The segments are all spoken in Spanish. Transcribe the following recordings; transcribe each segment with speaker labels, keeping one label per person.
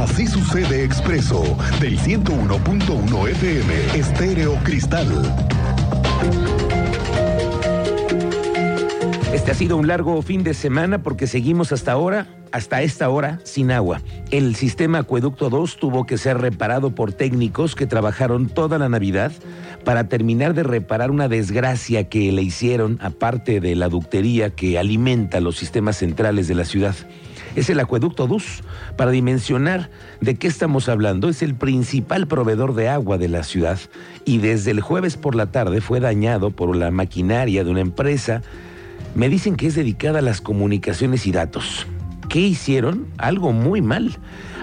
Speaker 1: Así sucede expreso del 101.1 FM Estéreo Cristal.
Speaker 2: Este ha sido un largo fin de semana porque seguimos hasta ahora, hasta esta hora, sin agua. El sistema Acueducto 2 tuvo que ser reparado por técnicos que trabajaron toda la Navidad para terminar de reparar una desgracia que le hicieron, aparte de la ductería que alimenta los sistemas centrales de la ciudad. Es el acueducto DUS. Para dimensionar de qué estamos hablando, es el principal proveedor de agua de la ciudad y desde el jueves por la tarde fue dañado por la maquinaria de una empresa. Me dicen que es dedicada a las comunicaciones y datos. ¿Qué hicieron? Algo muy mal.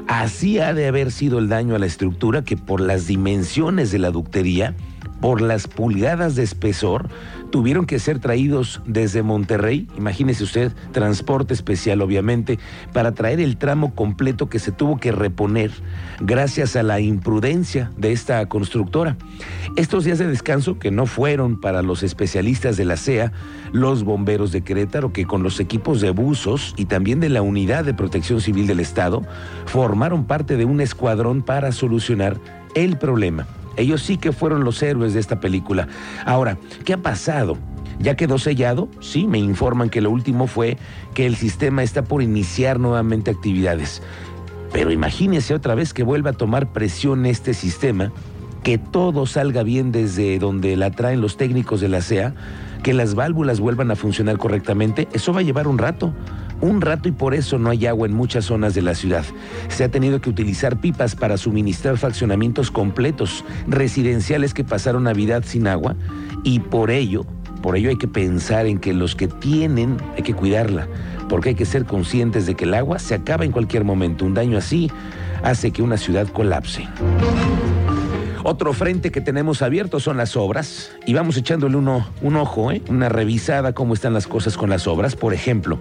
Speaker 2: Así ha de haber sido el daño a la estructura que por las dimensiones de la ductería por las pulgadas de espesor, tuvieron que ser traídos desde Monterrey, imagínese usted, transporte especial obviamente, para traer el tramo completo que se tuvo que reponer gracias a la imprudencia de esta constructora. Estos días de descanso, que no fueron para los especialistas de la CEA, los bomberos de Querétaro, que con los equipos de buzos y también de la Unidad de Protección Civil del Estado, formaron parte de un escuadrón para solucionar el problema. Ellos sí que fueron los héroes de esta película. Ahora, ¿qué ha pasado? ¿Ya quedó sellado? Sí, me informan que lo último fue que el sistema está por iniciar nuevamente actividades. Pero imagínese otra vez que vuelva a tomar presión este sistema, que todo salga bien desde donde la traen los técnicos de la CEA, que las válvulas vuelvan a funcionar correctamente, eso va a llevar un rato un rato y por eso no hay agua en muchas zonas de la ciudad. Se ha tenido que utilizar pipas para suministrar fraccionamientos completos, residenciales que pasaron Navidad sin agua y por ello, por ello hay que pensar en que los que tienen hay que cuidarla, porque hay que ser conscientes de que el agua se acaba en cualquier momento. Un daño así hace que una ciudad colapse. Otro frente que tenemos abierto son las obras y vamos echándole uno, un ojo, ¿eh? una revisada cómo están las cosas con las obras. Por ejemplo,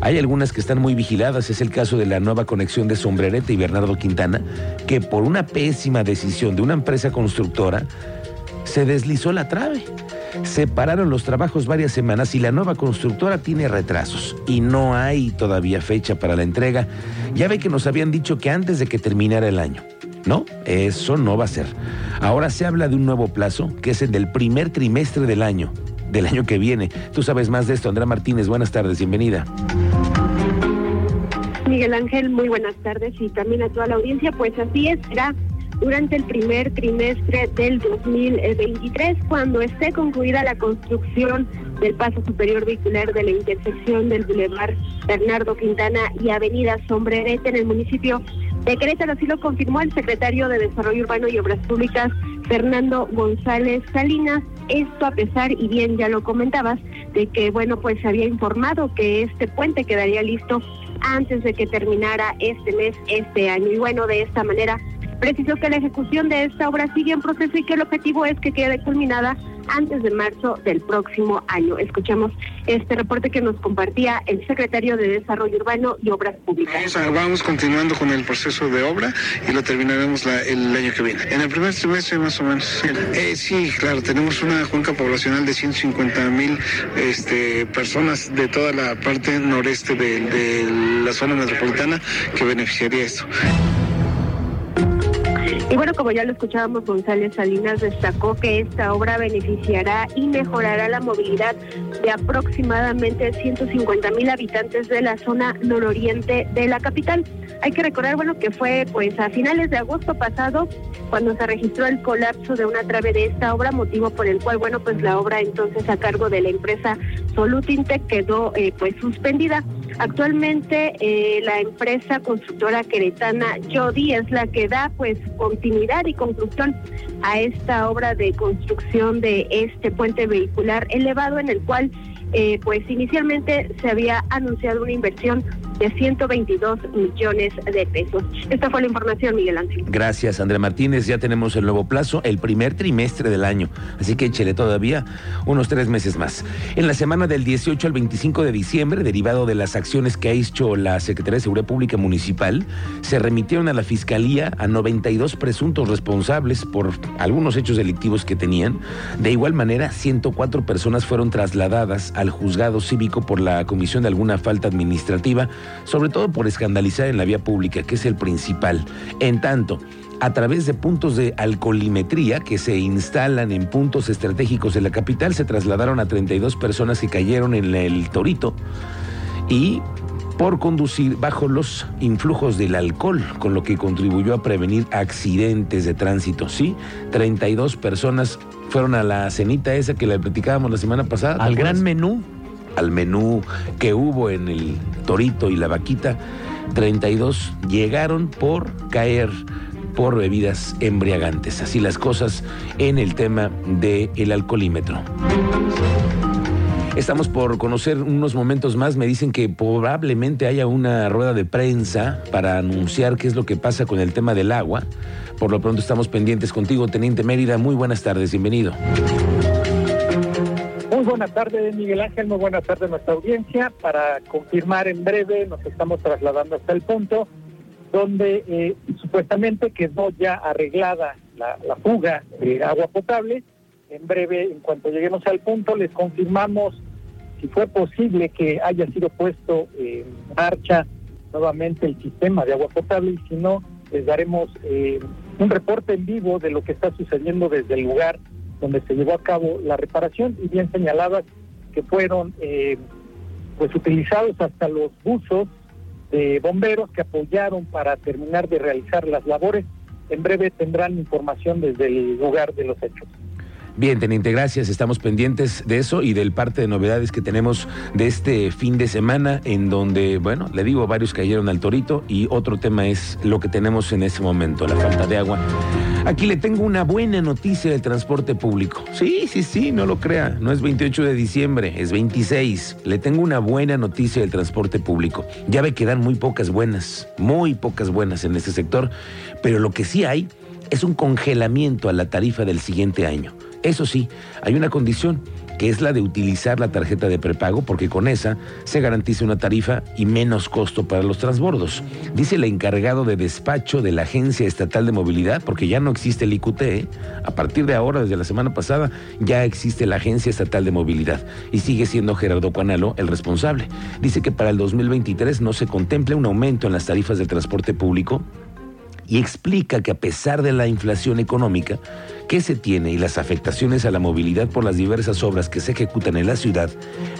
Speaker 2: hay algunas que están muy vigiladas, es el caso de la nueva conexión de Sombrerete y Bernardo Quintana, que por una pésima decisión de una empresa constructora se deslizó la trave. Separaron los trabajos varias semanas y la nueva constructora tiene retrasos y no hay todavía fecha para la entrega. Ya ve que nos habían dicho que antes de que terminara el año. No, eso no va a ser. Ahora se habla de un nuevo plazo, que es el del primer trimestre del año, del año que viene. Tú sabes más de esto, Andrea Martínez. Buenas tardes, bienvenida.
Speaker 3: Miguel Ángel, muy buenas tardes y también a toda la audiencia. Pues así es, será durante el primer trimestre del 2023 cuando esté concluida la construcción del paso superior vehicular de la intersección del Boulevard Bernardo Quintana y Avenida Sombrerete en el municipio de Querétaro. Así lo confirmó el secretario de Desarrollo Urbano y Obras Públicas, Fernando González Salinas. Esto a pesar, y bien ya lo comentabas, de que, bueno, pues se había informado que este puente quedaría listo antes de que terminara este mes, este año. Y bueno, de esta manera precisó que la ejecución de esta obra sigue en proceso y que el objetivo es que quede culminada antes de marzo del próximo año. Escuchamos este reporte que nos compartía el secretario de Desarrollo Urbano y Obras Públicas.
Speaker 4: Vamos, continuando con el proceso de obra y lo terminaremos el año que viene. En el primer trimestre más o menos. Eh, sí, claro, tenemos una cuenca poblacional de 150 mil este, personas de toda la parte noreste de, de la zona metropolitana que beneficiaría esto.
Speaker 3: Y bueno, como ya lo escuchábamos, González Salinas destacó que esta obra beneficiará y mejorará la movilidad de aproximadamente 150 mil habitantes de la zona nororiente de la capital. Hay que recordar, bueno, que fue pues a finales de agosto pasado cuando se registró el colapso de una trave de esta obra, motivo por el cual, bueno, pues la obra entonces a cargo de la empresa Solutintec quedó eh, pues suspendida. Actualmente eh, la empresa constructora queretana Jodi es la que da pues continuidad y construcción a esta obra de construcción de este puente vehicular elevado en el cual eh, pues inicialmente se había anunciado una inversión de 122 millones de pesos. Esta fue la información, Miguel Ángel.
Speaker 2: Gracias, Andrea Martínez. Ya tenemos el nuevo plazo, el primer trimestre del año. Así que échele todavía unos tres meses más. En la semana del 18 al 25 de diciembre, derivado de las acciones que ha hecho la Secretaría de Seguridad Pública Municipal, se remitieron a la Fiscalía a 92 presuntos responsables por algunos hechos delictivos que tenían. De igual manera, 104 personas fueron trasladadas al juzgado cívico por la comisión de alguna falta administrativa, sobre todo por escandalizar en la vía pública, que es el principal. En tanto, a través de puntos de alcoholimetría que se instalan en puntos estratégicos de la capital, se trasladaron a 32 personas que cayeron en el Torito y por conducir bajo los influjos del alcohol, con lo que contribuyó a prevenir accidentes de tránsito. Sí, 32 personas fueron a la cenita esa que le platicábamos la semana pasada.
Speaker 5: Al gran menú.
Speaker 2: Al menú que hubo en el Torito y la Vaquita. 32 llegaron por caer por bebidas embriagantes. Así las cosas en el tema del el alcoholímetro. Estamos por conocer unos momentos más. Me dicen que probablemente haya una rueda de prensa para anunciar qué es lo que pasa con el tema del agua. Por lo pronto estamos pendientes contigo, Teniente Mérida. Muy buenas tardes, bienvenido.
Speaker 6: Muy buenas tardes, Miguel Ángel. Muy buenas tardes a nuestra audiencia. Para confirmar en breve, nos estamos trasladando hasta el punto donde eh, supuestamente quedó ya arreglada la, la fuga de agua potable en breve, en cuanto lleguemos al punto, les confirmamos si fue posible que haya sido puesto en marcha nuevamente el sistema de agua potable y si no, les daremos eh, un reporte en vivo de lo que está sucediendo desde el lugar donde se llevó a cabo la reparación y bien señalabas que fueron eh, pues utilizados hasta los buzos de bomberos que apoyaron para terminar de realizar las labores. En breve tendrán información desde el lugar de los hechos.
Speaker 2: Bien, teniente, gracias. Estamos pendientes de eso y del parte de novedades que tenemos de este fin de semana, en donde, bueno, le digo, varios cayeron al torito y otro tema es lo que tenemos en ese momento, la falta de agua. Aquí le tengo una buena noticia del transporte público. Sí, sí, sí, no lo crea. No es 28 de diciembre, es 26. Le tengo una buena noticia del transporte público. Ya ve que dan muy pocas buenas, muy pocas buenas en este sector, pero lo que sí hay es un congelamiento a la tarifa del siguiente año. Eso sí, hay una condición que es la de utilizar la tarjeta de prepago, porque con esa se garantiza una tarifa y menos costo para los transbordos. Dice el encargado de despacho de la Agencia Estatal de Movilidad, porque ya no existe el IQT, ¿eh? a partir de ahora, desde la semana pasada, ya existe la Agencia Estatal de Movilidad y sigue siendo Gerardo Cuanalo el responsable. Dice que para el 2023 no se contempla un aumento en las tarifas del transporte público y explica que a pesar de la inflación económica que se tiene y las afectaciones a la movilidad por las diversas obras que se ejecutan en la ciudad,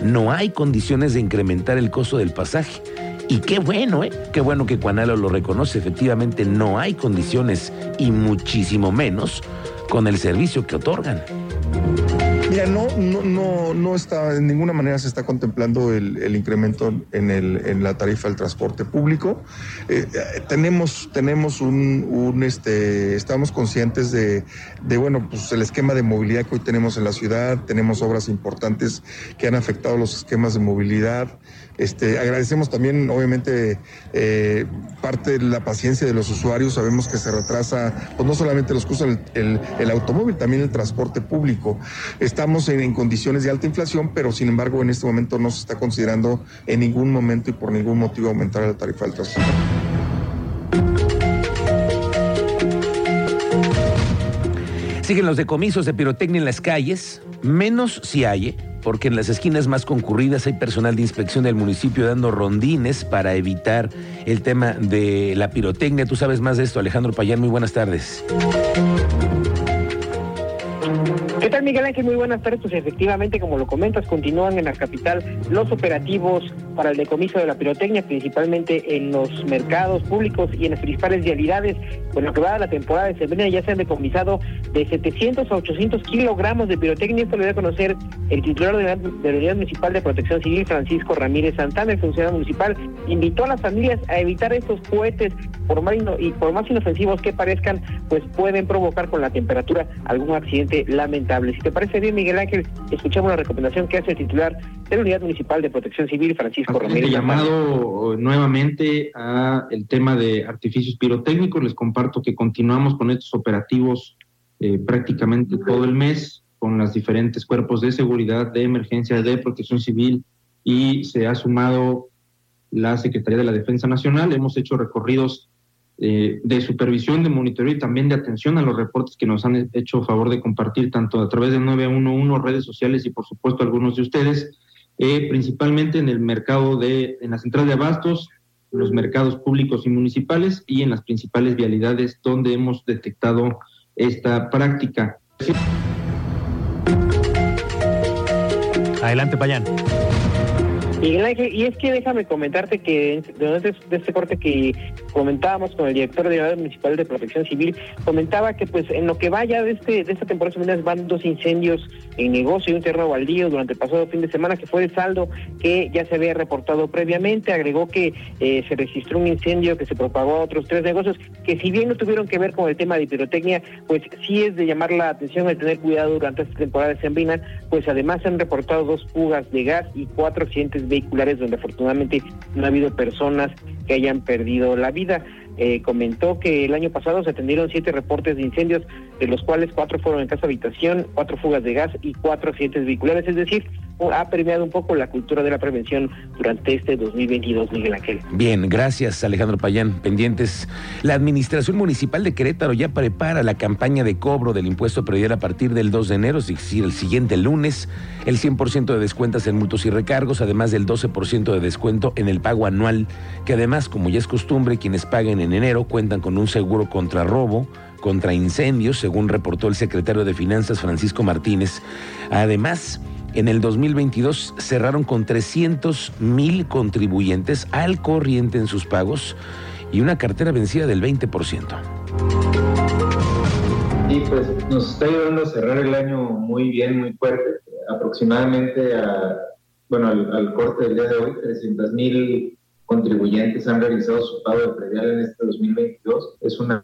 Speaker 2: no hay condiciones de incrementar el costo del pasaje. Y qué bueno, ¿eh? Qué bueno que Cuanalo lo reconoce. Efectivamente, no hay condiciones y muchísimo menos con el servicio que otorgan.
Speaker 7: Mira, no, no, no, no está, en ninguna manera se está contemplando el, incremento en, el, en la tarifa del transporte público. Eh, tenemos, tenemos un, este, estamos conscientes de, de, bueno, pues el esquema de movilidad que hoy tenemos en la ciudad, tenemos obras importantes que han afectado los esquemas de movilidad. Este, agradecemos también, obviamente, eh, parte de la paciencia de los usuarios. Sabemos que se retrasa, pues no solamente los costos el, el, automóvil, también el transporte público. Estamos en, condiciones de alta inflación, pero sin embargo, en este momento no se está considerando en ningún momento y por ningún motivo aumentar la tarifa del transporte.
Speaker 2: Siguen los decomisos de pirotecnia en las calles, menos si hay porque en las esquinas más concurridas hay personal de inspección del municipio dando rondines para evitar el tema de la pirotecnia. Tú sabes más de esto, Alejandro Payán. Muy buenas tardes.
Speaker 8: ¿Qué tal, Miguel Ángel? Muy buenas tardes. Pues efectivamente, como lo comentas, continúan en la capital los operativos para el decomiso de la pirotecnia, principalmente en los mercados públicos y en las principales vialidades. Con lo que va a la temporada de semana ya se han decomisado de 700 a 800 kilogramos de pirotecnia. Esto lo dio a conocer el titular de la, Unidad Municipal de Protección Civil, Francisco Ramírez Santana, el funcionario municipal, invitó a las familias a evitar estos cohetes por más y por más inofensivos que parezcan, pues pueden provocar con la temperatura algún accidente lamentable. Si te parece bien, Miguel Ángel, escuchamos la recomendación que hace el titular de la Unidad Municipal de Protección Civil, Francisco Ramírez.
Speaker 9: llamado nuevamente a el tema de artificios pirotécnicos. Les comparto que continuamos con estos operativos eh, prácticamente todo el mes con los diferentes cuerpos de seguridad, de emergencia, de protección civil y se ha sumado la Secretaría de la Defensa Nacional. Hemos hecho recorridos eh, de supervisión, de monitoreo y también de atención a los reportes que nos han hecho favor de compartir tanto a través de 911, redes sociales y por supuesto algunos de ustedes. eh, principalmente en el mercado de, en la central de abastos, los mercados públicos y municipales y en las principales vialidades donde hemos detectado esta práctica.
Speaker 2: Adelante, Payán.
Speaker 8: Miguel Ángel, y es que déjame comentarte que de este corte que comentábamos con el director de la Municipal de Protección Civil, comentaba que pues en lo que vaya de este de esta temporada de van dos incendios en negocio y un terreno baldío durante el pasado fin de semana, que fue el saldo que ya se había reportado previamente. Agregó que eh, se registró un incendio que se propagó a otros tres negocios, que si bien no tuvieron que ver con el tema de pirotecnia, pues sí es de llamar la atención el tener cuidado durante esta temporada de Sembrina, pues además se han reportado dos fugas de gas y cuatro accidentes vehiculares donde afortunadamente no ha habido personas que hayan perdido la vida. Eh, comentó que el año pasado se atendieron siete reportes de incendios, de los cuales cuatro fueron en casa habitación, cuatro fugas de gas y cuatro accidentes vehiculares, es decir, ha premiado un poco la cultura de la prevención durante este 2022, Miguel Ángel.
Speaker 2: Bien, gracias Alejandro Payán. Pendientes. La Administración Municipal de Querétaro ya prepara la campaña de cobro del impuesto predial a partir del 2 de enero, es decir, el siguiente lunes, el 100% de descuentas en multos y recargos, además del 12% de descuento en el pago anual, que además, como ya es costumbre, quienes paguen en enero cuentan con un seguro contra robo, contra incendios, según reportó el secretario de Finanzas Francisco Martínez. Además, en el 2022 cerraron con 300 mil contribuyentes al corriente en sus pagos y una cartera vencida del 20%.
Speaker 5: Sí, pues nos está ayudando a cerrar el año muy bien, muy fuerte. Aproximadamente a, bueno, al, corte del día de hoy, 300 mil contribuyentes han realizado su pago de predial en este 2022. Es una